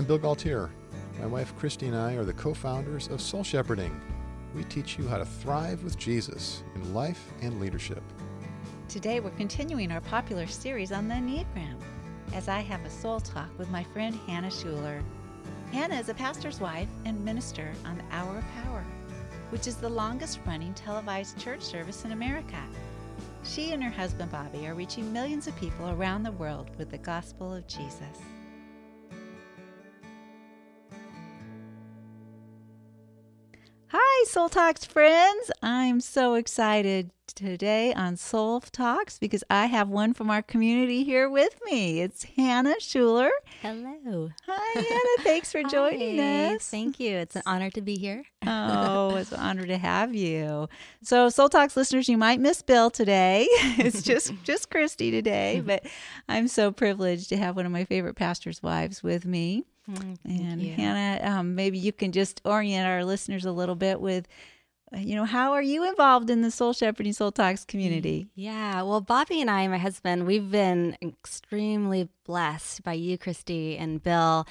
am Bill Gaultiere. My wife Kristi and I are the co founders of Soul Shepherding. We teach you how to thrive with Jesus in life and leadership. Today, we're continuing our popular series on the Enneagram as I have a soul talk with my friend Hannah Schuller. Hannah is a pastor's wife and minister on the Hour of Power, which is the longest running televised church service in America. She and her husband Bobby are reaching millions of people around the world with the gospel of Jesus. Soul Talks friends. I'm so excited today on Soul Talks because I have one from our community here with me. It's Hannah Schuller. Hello. Hi, Hannah. Thanks for joining Hi, us. Thank you. It's an honor to be here. oh, it's an honor to have you. So, Soul Talks listeners, you might miss Bill today. it's just just Kristi today, but I'm so privileged to have one of my favorite pastors' wives with me. Mm, and you. Hannah, um, maybe you can just orient our listeners a little bit with, you know, how are you involved in the Soul Shepherding Soul Talks community? Yeah. Well, Bobby and I, my husband, we've been extremely blessed by you, Kristi, and Bill.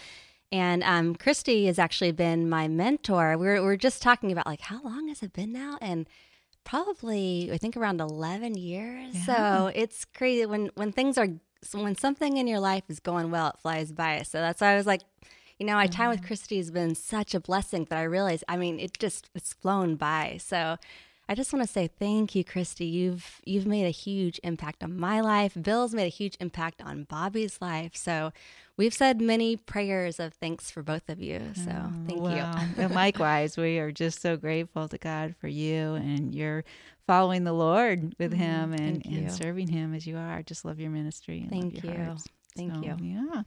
And um, Kristi has actually been my mentor. We're, we're just talking about like how long has it been now? And probably I think around 11 years. Yeah. So it's crazy when when things are when something in your life is going well, it flies by. So that's why I was like, you know, my time with Kristi has been such a blessing that I realize, I mean, it just it's flown by. So I just want to say thank you, Kristi. You've you've made a huge impact on my life. Bill's made a huge impact on Bobby's life. So we've said many prayers of thanks for both of you. So thank Wow. you. and likewise, we are just so grateful to God for you and you're following the Lord with Him and, Mm-hmm. thank and you. serving Him as you are. Just love your ministry. And Thank your you. hearts. Thank So, you. Yeah.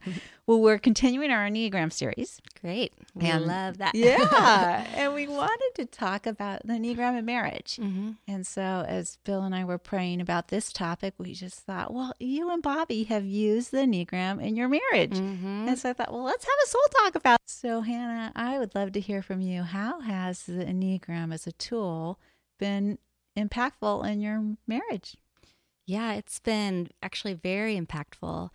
well, we're continuing our Enneagram series. Great. We And- love that. Yeah. and we wanted to talk about the Enneagram and marriage. hmm And so, as Bill and I were praying about this topic, we just thought, well, you and Bobby have used the Enneagram in your marriage. hmm And so I thought, well, let's have a soul talk about. It. So, Hannah, I would love to hear from you. How has the Enneagram as a tool been impactful in your marriage? Yeah, it's been actually very impactful.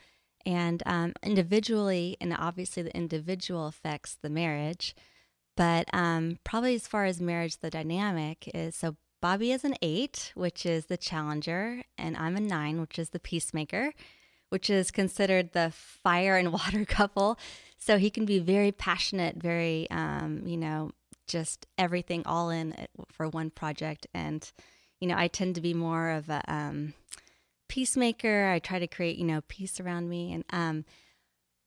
And um, individually, and obviously the individual affects the marriage. But um, probably as far as marriage, the dynamic is so Bobby is an eight, which is the challenger, and I'm a nine, which is the peacemaker, which is considered the fire and water couple. So he can be very passionate, very, um, you know, just everything all in for one project. And, you know, I tend to be more of a, um, peacemaker. I try to create, you know, peace around me. And, um,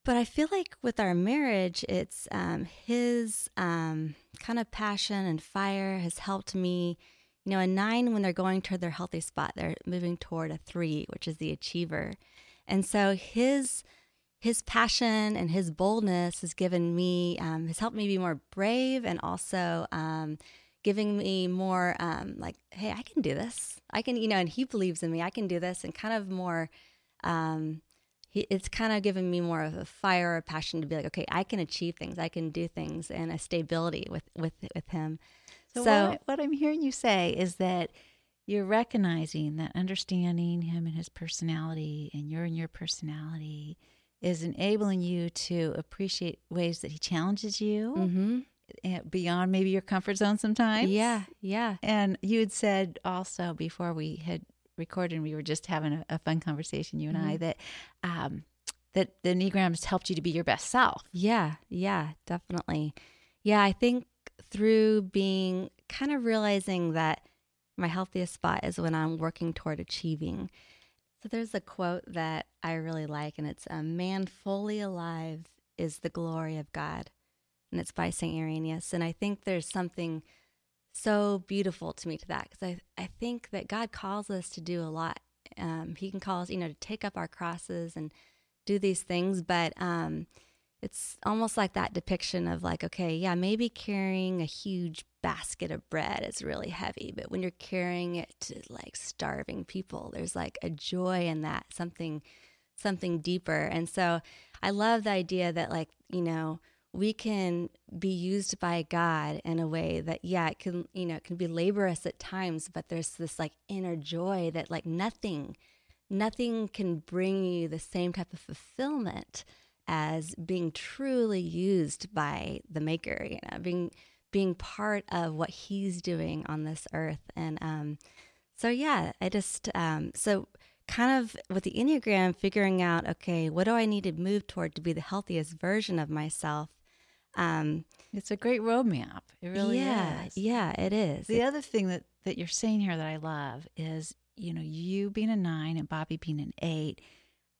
but I feel like with our marriage, it's um, his um, kind of passion and fire has helped me. You know, a nine, when they're going toward their healthy spot, they're moving toward a three, which is the achiever. And so his his passion and his boldness has given me um, has helped me be more brave and also um, giving me more um, like hey i can do this. I can you know and he believes in me. I can do this and kind of more um, he, it's kind of given me more of a fire a passion to be like okay i can achieve things. I can do things and a stability with with with him. So, So- what, I- what I'm hearing you say is that you're recognizing that understanding him and his personality, and you're in your personality, is enabling you to appreciate ways that he challenges you mm-hmm. Eh, beyond maybe your comfort zone sometimes. yeah yeah And you had said also before we had recorded, and we were just having a, a fun conversation, you and I, that um, that the Enneagrams helped you to be your best self. Yeah, yeah, definitely. Yeah, I think through being kind of realizing that my healthiest spot is when I'm working toward achieving. So there's a quote that I really like, and it's a man fully alive is the glory of God. And it's by St. Irenaeus. And I think there's something so beautiful to me to that because I, I think that God calls us to do a lot. Um, he can call us, you know, to take up our crosses and do these things, but um, it's almost like that depiction of like, okay, yeah, maybe carrying a huge basket of bread is really heavy, but when you're carrying it to like starving people, there's like a joy in that, something, something deeper. And so I love the idea that like, you know, we can be used by God in a way that, yeah, it can, you know, it can be laborious at times, but there's this like inner joy that like nothing, nothing can bring you the same type of fulfillment as being truly used by the maker, you know, being being part of what he's doing on this earth. And um, so yeah, I just um, so kind of with the Enneagram figuring out, okay, what do I need to move toward to be the healthiest version of myself? Um, it's a great roadmap. It really yeah, is. Yeah, it is. The it, other thing that, that you're saying here that I love is, you know, you being a nine and Bobby being an eight.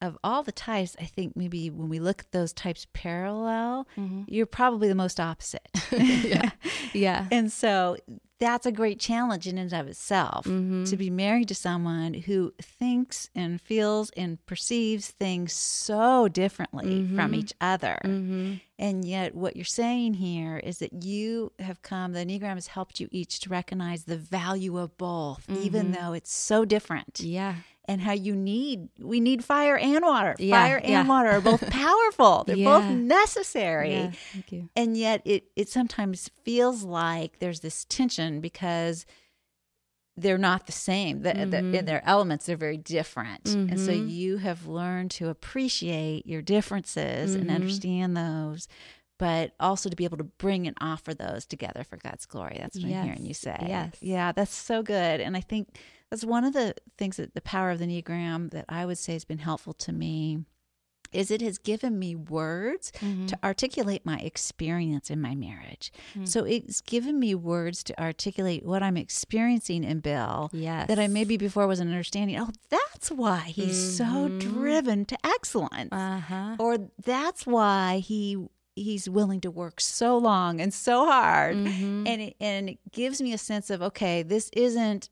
Of all the types, I think maybe when we look at those types parallel, mm-hmm. you're probably the most opposite. yeah. yeah. And so that's a great challenge in and of itself mm-hmm. to be married to someone who thinks and feels and perceives things so differently mm-hmm. from each other. Mm-hmm. And yet, what you're saying here is that you have come, the Enneagram has helped you each to recognize the value of both, even mm-hmm. though it's so different. Yeah and how you need we need fire and water. Yeah, fire and yeah. water are both powerful. They're yeah. both necessary. thank you. And yet it it sometimes feels like there's this tension because they're not the same. The, mm-hmm. the, in their elements, they're very different. Mm-hmm. And so mm-hmm. you have learned to appreciate your differences mm-hmm. and understand those, but also to be able to bring and offer those together for God's glory. That's what yes. I'm hearing you say. Yes. Yeah, that's so good. And I think that's one of the things that the power of the Enneagram that I would say has been helpful to me is it has given me words mm-hmm. to articulate my experience in my marriage. Mm-hmm. So it's given me words to articulate what I'm experiencing in Bill yes. that I maybe before wasn't understanding. Oh, that's why he's mm-hmm. so driven to excellence. Uh-huh. Or that's why he he's willing to work so long and so hard mm-hmm. and it, and it gives me a sense of okay this isn't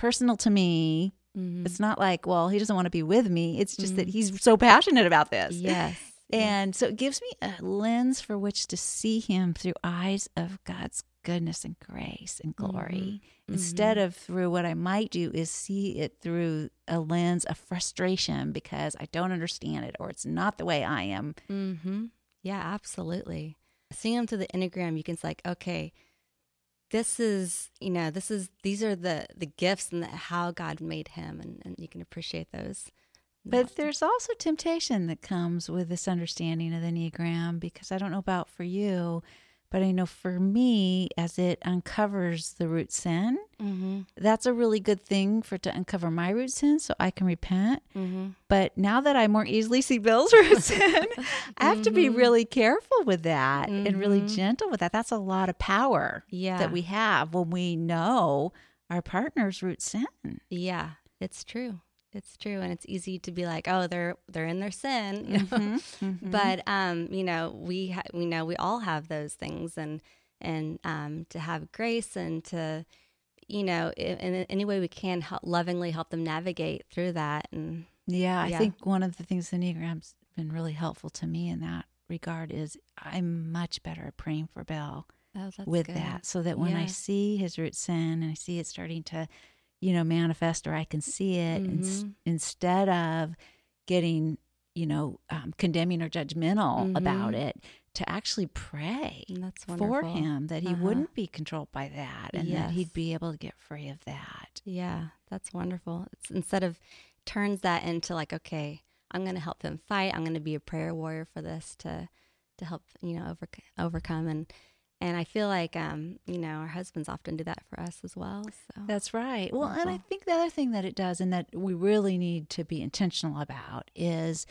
personal to me mm-hmm. it's not like well he doesn't want to be with me it's just mm-hmm. that he's so passionate about this yes and so it gives me a lens for which to see him through eyes of God's goodness and grace and glory mm-hmm. instead mm-hmm. of through what I might do is see it through a lens of frustration because I don't understand it or it's not the way I am. Mm-hmm. Yeah, absolutely. Seeing him through the Enneagram, you can say, like, okay, this is, you know, this is, these are the, the gifts and the, how God made him, and, and you can appreciate those. But there's also temptation that comes with this understanding of the Enneagram because I don't know about for you, but I know for me, as it uncovers the root sin, mm-hmm. that's a really good thing for to uncover my root sin so I can repent. Mm-hmm. But now that I more easily see Bill's root sin, I have mm-hmm. to be mm-hmm. really careful with that and really mm-hmm. gentle with that. That's a lot of power yeah. that we have when we know our partner's root sin. Yeah, it's true it's true and it's easy to be like oh they're they're in their sin you know? mm-hmm, mm-hmm. but um you know we ha- we know we all have those things and and um to have grace and to you know in, in any way we can help lovingly help them navigate through that and yeah, yeah. i think one of the things the enneagram's been really helpful to me in that regard is i'm much better at praying for bill oh, with good. that so that when yeah. i see his root sin and i see it starting to you know, manifest or I can see it mm-hmm. in, instead of getting, you know, um, condemning or judgmental mm-hmm. about it, to actually pray for him that he uh-huh. wouldn't be controlled by that and yes. that he'd be able to get free of that. Yeah, that's wonderful. It's instead of turns that into like, okay, I'm going to help him fight. I'm going to be a prayer warrior for this to to help you know over, overcome and and I feel like, um, you know, our husbands often do that for us as well. So that's right. Well, and I think the other thing that it does, and that we really need to be intentional about, is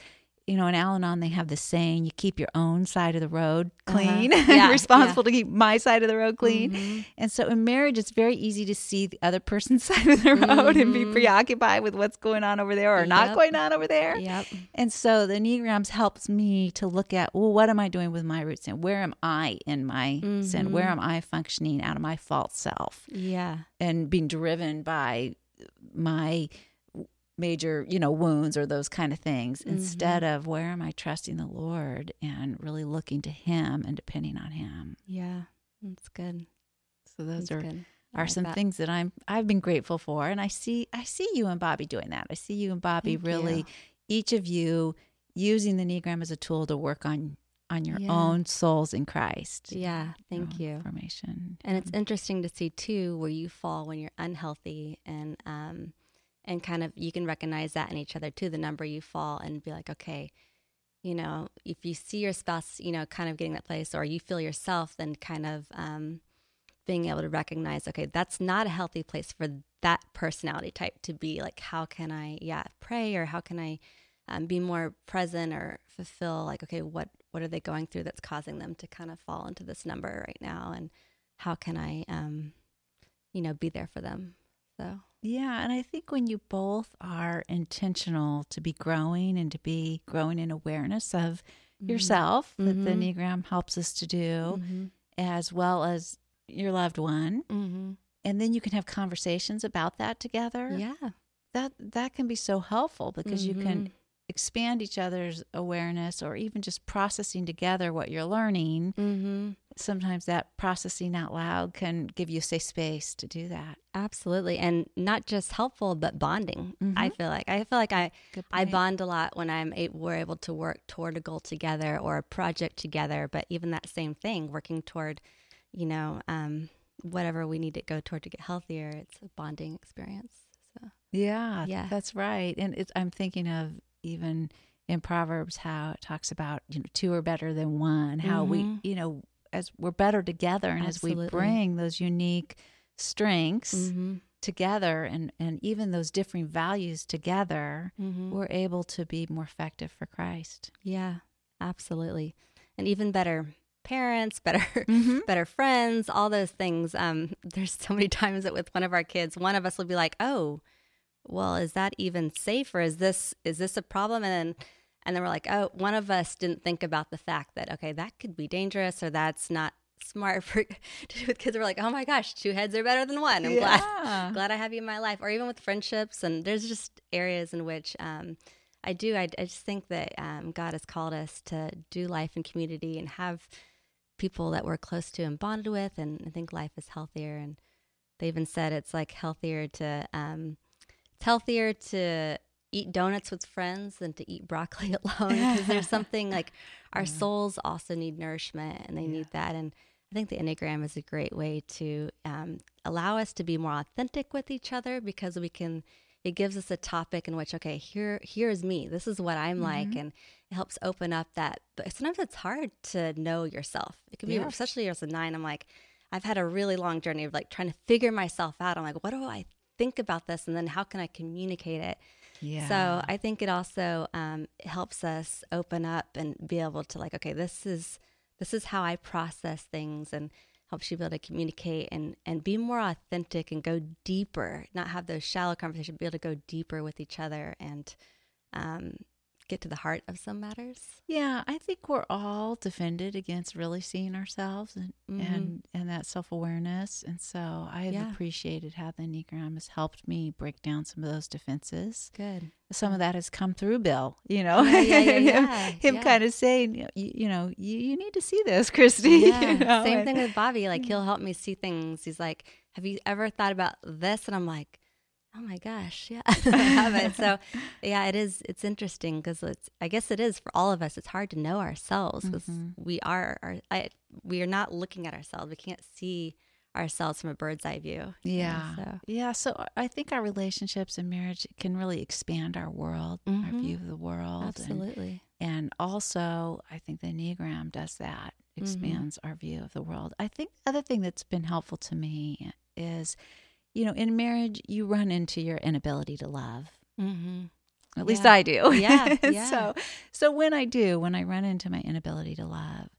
you know, in Al Anon, they have this saying, you keep your own side of the road uh-huh. clean. Uh-huh. Yeah, responsible yeah. to keep my side of the road clean. Mm-hmm. And so in marriage, it's very easy to see the other person's side of the road mm-hmm. and be mm-hmm. preoccupied with what's going on over there or yep. not going on over there. Yep. And so the Enneagrams helps me to look at, well, what am I doing with my root sin? Where am I in my mm-hmm. sin? Where am I functioning out of my false self? Yeah. And being driven by my major, you know, wounds or those kind of things mm-hmm. instead of where am I trusting the Lord and really looking to Him and depending on Him. Yeah, that's good. So those that's are good. are like some that. things that I'm I've been grateful for, and I see I see you and Bobby doing that. I see you and Bobby Thank really, you. each of you using the Enneagram as a tool to work on on your yeah. own souls in Christ. Yeah, thank you. Information, and it's interesting to see too where you fall when you're unhealthy and um and kind of you can recognize that in each other too the number you fall and be like okay you know, if you see your spouse, you know, kind of getting that place, or you feel yourself, then kind of um, being able to recognize, okay, that's not a healthy place for that personality type to be. Like, how can I, yeah, pray, or how can I um, be more present or fulfill? Like, okay, what what are they going through that's causing them to kind of fall into this number right now, and how can I, um, you know, be there for them? So yeah, and I think when you both are intentional to be growing and to be growing in awareness of mm-hmm. yourself, that mm-hmm. the Enneagram helps us to do, mm-hmm. as well as your loved one, mm-hmm. and then you can have conversations about that together. Yeah, that that can be so helpful because you can mm-hmm expand each other's awareness or even just processing together what you're learning, mm-hmm. Sometimes that processing out loud can give you safe space to do that. Absolutely. And not just helpful, but bonding. Mm-hmm. I feel like I feel like I I bond a lot when I'm a, we're able to work toward a goal together or a project together. But even that same thing, working toward, you know, um, whatever we need to go toward to get healthier, it's a bonding experience. So yeah, yeah, that's right. And I'm thinking of even in Proverbs how it talks about you know two are better than one. How mm-hmm. we you know as we're better together and Absolutely. as we bring those unique strengths mm-hmm. together and and even those differing values together, mm-hmm. we're able to be more effective for Christ. Yeah, absolutely, and even better parents, better mm-hmm. better friends, all those things. Um, there's so many times that with one of our kids, one of us will be like, "Oh, well, is that even safe or is this is this a problem? And then and then we're like, oh, one of us didn't think about the fact that okay, that could be dangerous or that's not smart for to do with kids. We're like, oh my gosh, two heads are better than one. I'm yeah. glad glad I have you in my life. Or even with friendships, and there's just areas in which um, I do. I, I, just think that um, God has called us to do life in community and have people that we're close to and bonded with, and I think life is healthier. And they even said it's like healthier to um, it's healthier to eat donuts with friends than to eat broccoli alone because there's something like our yeah. souls also need nourishment and they yeah. need that and i think the enneagram is a great way to um, allow us to be more authentic with each other because we can it gives us a topic in which okay here here's me this is what i'm mm-hmm. like and it helps open up that but sometimes it's hard to know yourself it can be especially as a nine i'm like i've had a really long journey of like trying to figure myself out i'm like what do i think about this and then how can I communicate it? Yeah. So I think it also um, helps us open up and be able to like, okay, this is this is how I process things and helps you be able to communicate and and be more authentic and go deeper, not have those shallow conversations, be able to go deeper with each other and um, get to the heart of some matters. Yeah, I think we're all defended against really seeing ourselves and mm-hmm. and, and that self awareness. And so I have yeah. appreciated how the Enneagram has helped me break down some of those defenses. Good. Some of that has come through Bill, you know, yeah, him, him kind of saying, you, you know, you, you need to see this, Kristi. Yeah. You know? Same thing with Bobby. Like he'll help me see things. He's like, have you ever thought about this? And I'm like, Oh my gosh, yeah, I have it. So, yeah, it is. It's interesting because it's. I guess it is for all of us. It's hard to know ourselves because mm-hmm. we are. Our, I, we are not looking at ourselves. We can't see ourselves from a bird's eye view. Yeah. Know, so. Yeah. So I think our relationships and marriage can really expand our world, mm-hmm. our view of the world. Absolutely. And, and, also, I think the Enneagram does that, mm-hmm. expands mm-hmm. our view of the world. I think the other thing that's been helpful to me is you know, in marriage, you run into your inability to love. Mm-hmm. At yeah. least I do. Yeah. yeah. so, so when I do, when I run into my inability to love,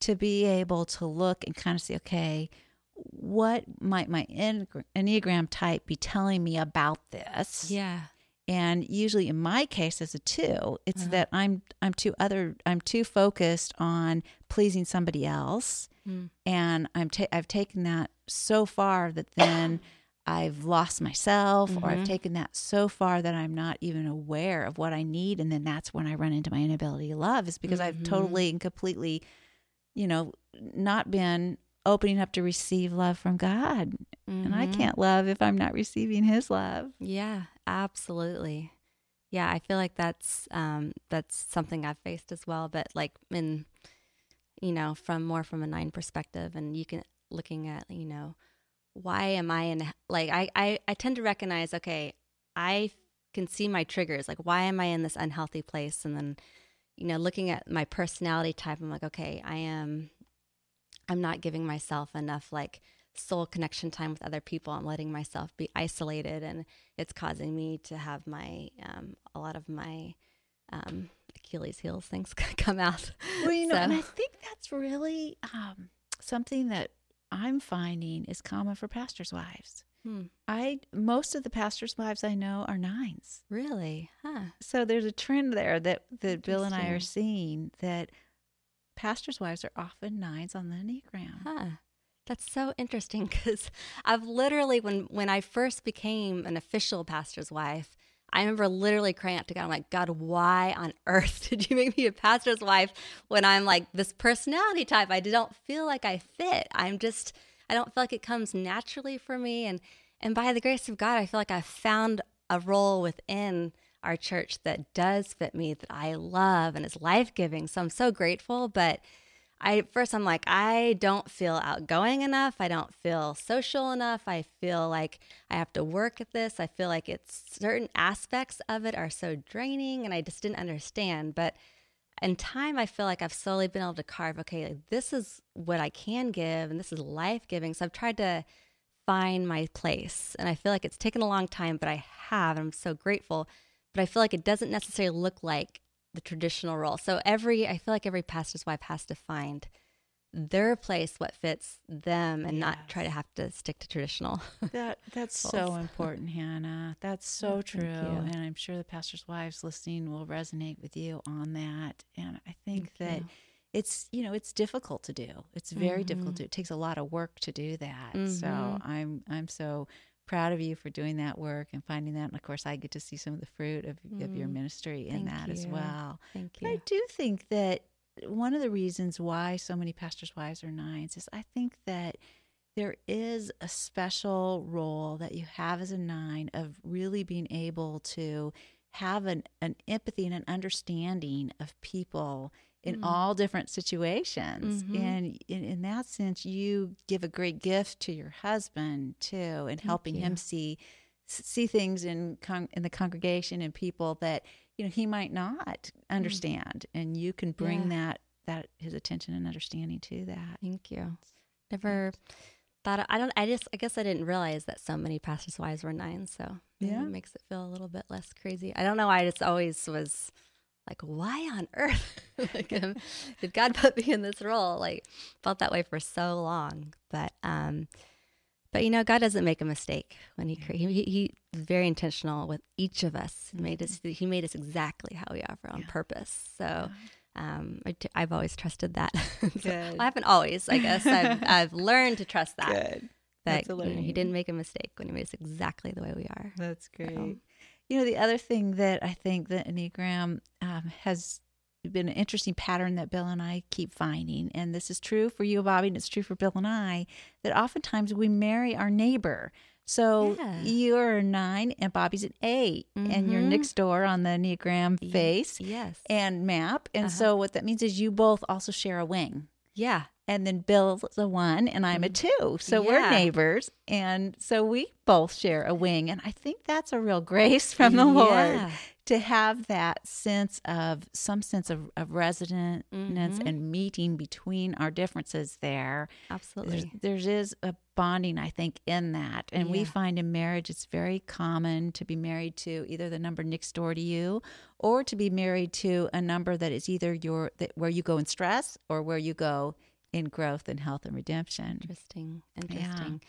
to be able to look and kind of see, okay, what might my enneagram type be telling me about this? Yeah. And usually, in my case, as a two, it's uh-huh. that I'm I'm too other I'm too focused on pleasing somebody else, mm. and I'm ta- I've taken that so far that then I've lost myself mm-hmm. or I've mm-hmm. taken that so far that I'm not even aware of what I need. And then that's when I run into my inability to love, is because mm-hmm. I've totally and completely, you know, not been opening up to receive love from God. Mm-hmm. And I mm-hmm. can't love if I'm not receiving His love. Yeah, absolutely. Yeah, I feel like that's um, that's something I've faced as well. But like in, you know, from more from a nine perspective, and you can looking at you know why am I in like I, I I tend to recognize okay I can see my triggers like why am I in this unhealthy place and then you know, looking at my personality type, I'm like, okay, I am, I'm not giving myself enough like soul connection time with other people. I'm letting myself be isolated, and it's causing me to have my, um, a lot of my, um, Achilles heels things come out. Well, you know, so. and I think that's really um, something that I'm finding is common for pastors' wives. Hmm. I most of the pastors' wives I know are nines. Really? Huh. So there's a trend there that that Bill and I are seeing that pastors' wives are often nines on the enneagram. Huh. That's so interesting because I've literally when when I first became an official pastor's wife, I remember literally crying out to God. I'm like, God, why on earth did you make me a pastor's wife when I'm like this personality type? I don't feel like I fit. I'm just I don't feel like it comes naturally for me. And and by the grace of God, I feel like I've found a role within our church that does fit me, that I love and is life giving. So I'm so grateful. But I first I'm like, I don't feel outgoing enough. I don't feel social enough. I feel like I have to work at this. I feel like it's certain aspects of it are so draining and I just didn't understand. But in time, I feel like I've slowly been able to carve, okay, like this is what I can give and this is life giving. So I've tried to find my place. And I feel like it's taken a long time, but I have. And I'm so grateful. But I feel like it doesn't necessarily look like the traditional role. So every, I feel like every pastor's wife has to find their place what fits them and yes. not try to have to stick to traditional that that's so important hannah that's so true and i'm sure the pastors wives listening will resonate with you on that and i think Thank that you. it's you know it's difficult to do it's very mm-hmm. difficult to it takes a lot of work to do that mm-hmm. so i'm i'm so proud of you for doing that work and finding that and of course i get to see some of the fruit of, mm. of your mm. ministry in Thank that you. as well Thank you. But i do think that one of the reasons why so many pastors' wives are nines is I think that there is a special role that you have as a nine of really being able to have an, an empathy and an understanding of people in mm all different situations. Mm-hmm. And in, in, that sense, you give a great gift to your husband too, and Thank helping you. him see see things in con- in the congregation and people that you know he might not mm. understand mm. and you can bring yeah. that that his attention and understanding to that thank you never thought i don't i just i guess i didn't realize that so many pastors wives were nine so yeah it makes it feel a little bit less crazy i don't know i just always was like why on earth like, um, did god put me in this role like felt that way for so long but um but you know, God doesn't make a mistake when He created. He, he very intentional with each of us. He made us. He made us exactly how we are on yeah. purpose. So. Um, I t- I've always trusted that. so, I haven't always, I guess. I've, I've learned to trust that. Good. That you know, he didn't make a mistake when he made us exactly the way we are. That's great. So, you know, the other thing that I think the Enneagram um, has been an interesting pattern that Bill and I keep finding. And this is true for you, Bobby, and it's true for Bill and I that oftentimes we marry our neighbor. So yeah. you're a nine and Bobby's an 8 mm-hmm. and you're mm-hmm. next door on the Enneagram face yes. and map. And uh-huh. so what that means is you both also share a wing. Yeah. And then Bill's a one and I'm a mm-hmm. two. So yeah. we're neighbors. And so we both share a wing. And I think that's a real grace from the yeah. Lord to have that sense of some sense of, of resonance mm-hmm. and meeting between our differences there. Absolutely. There's, there is a bonding, I think, in that. And yeah. we find in marriage it's very common to be married to either the number next door to you or to be married to a number that is either your that where you go in stress or where you go in growth and health and redemption. Interesting. Interesting. Yeah.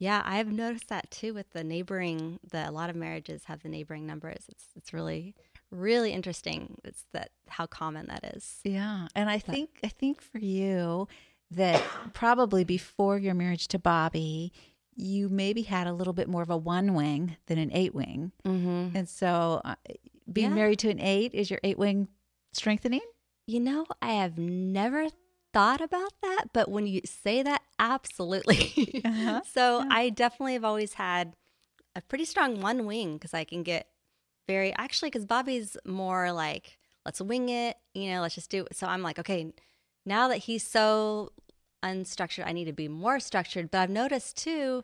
Yeah, I've noticed that too with the neighboring. The a lot of marriages have the neighboring numbers. It's it's really really interesting. It's that how common that is. Yeah, and I think I think for you that probably before your marriage to Bobby, you maybe had a little bit more of a one wing than an eight wing, mm-hmm. and so uh, being yeah. married to an eight is your eight wing strengthening. You know, I have never thought about that, but when you say that, absolutely. Uh-huh. so yeah. I definitely have always had a pretty strong one wing because I can get very actually because Bobby's more like let's wing it, you know, let's just do it. So I'm like, okay, now that he's so unstructured, I need to be more structured. But I've noticed too,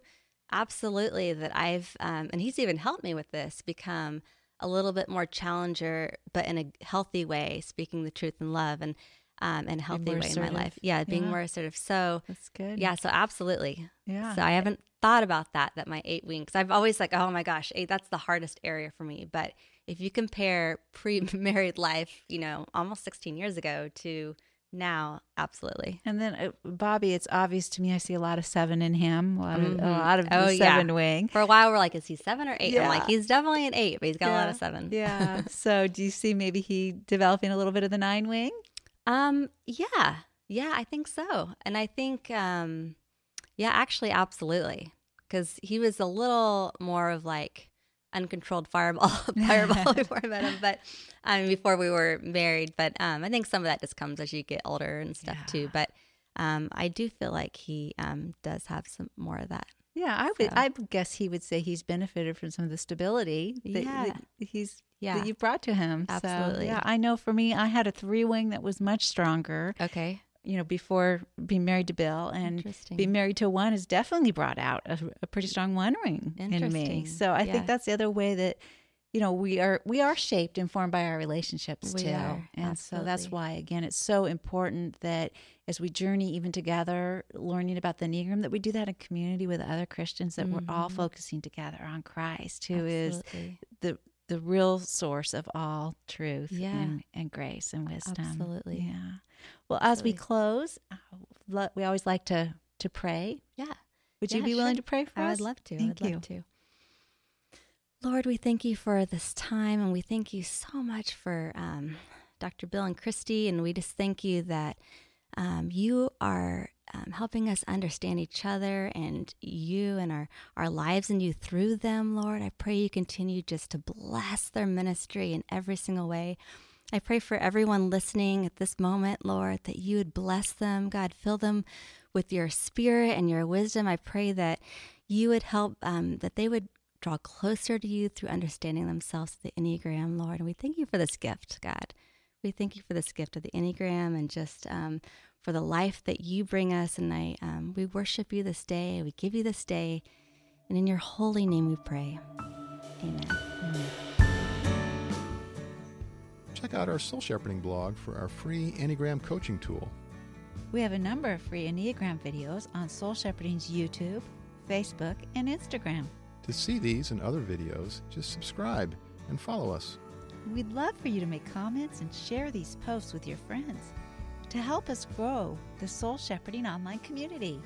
absolutely, that I've um, and he's even helped me with this become a little bit more challenger, but in a healthy way, speaking the truth in love and um, in a healthy way in my life. Yeah, being yeah. more assertive. So that's good. Yeah, so absolutely. Yeah. So I haven't thought about that. That my eight wings. I've always like, oh my gosh, eight. That's the hardest area for me. But if you compare pre-married life, you know, almost 16 years ago to now absolutely and then uh, bobby it's obvious to me i see a lot of seven in him a lot of, mm-hmm. a lot of oh, seven yeah. wing for a while we're like is he seven or eight yeah. i'm like he's definitely an eight but he's got yeah. a lot of seven yeah so do you see maybe he developing a little bit of the nine wing um yeah yeah i think so and i think um yeah actually absolutely because he was a little more of like uncontrolled fireball fireball before I met him, but I um, mean before we were married. But um, I think some of that just comes as you get older and stuff yeah. too. But um, I do feel like he um, does have some more of that. Yeah, I would. So. I guess he would say he's benefited from some of the stability that, yeah. that he's yeah. that you brought to him. Absolutely. So, yeah, I know. For me, I had a three wing that was much stronger. Okay you know, before being married to Bill, and being married to one has definitely brought out a, a pretty strong one wing in me. So I yeah. think that's the other way that you know we are we are shaped and formed by our relationships we too, are. and Absolutely. so that's why again it's so important that as we journey even together, learning about the Enneagram, that we do that in community with other Christians, that mm-hmm. we're all mm-hmm. focusing together on Christ, who Absolutely. is the the real source of all truth yeah. and, and grace and wisdom. Absolutely. Yeah. Well, as we close, uh, we always like to to pray. Yeah. Would yeah, you be sure. willing to pray for I us? I'd love to. Thank I'd you. love to. Lord, we thank you for this time, and we thank you so much for um, Dr. Bill and Kristi, and we just thank you that um, you are um, helping us understand each other and you and our, our lives and you through them, Lord. I pray you continue just to bless their ministry in every single way. I pray for everyone listening at this moment, Lord, that you would bless them. God, fill them with your spirit and your wisdom. I pray that you would help, um, that they would draw closer to you through understanding themselves, the Enneagram, Lord. And we thank you for this gift, God. We thank you for this gift of the Enneagram and just um, for the life that you bring us. And I, um, we worship you this day. We give you this day. And in your holy name we pray. Amen. Amen. Check out our Soul Shepherding blog for our free Enneagram coaching tool. We have a number of free Enneagram videos on Soul Shepherding's YouTube, Facebook, and Instagram. To see these and other videos, just subscribe and follow us. We'd love for you to make comments and share these posts with your friends to help us grow the Soul Shepherding online community.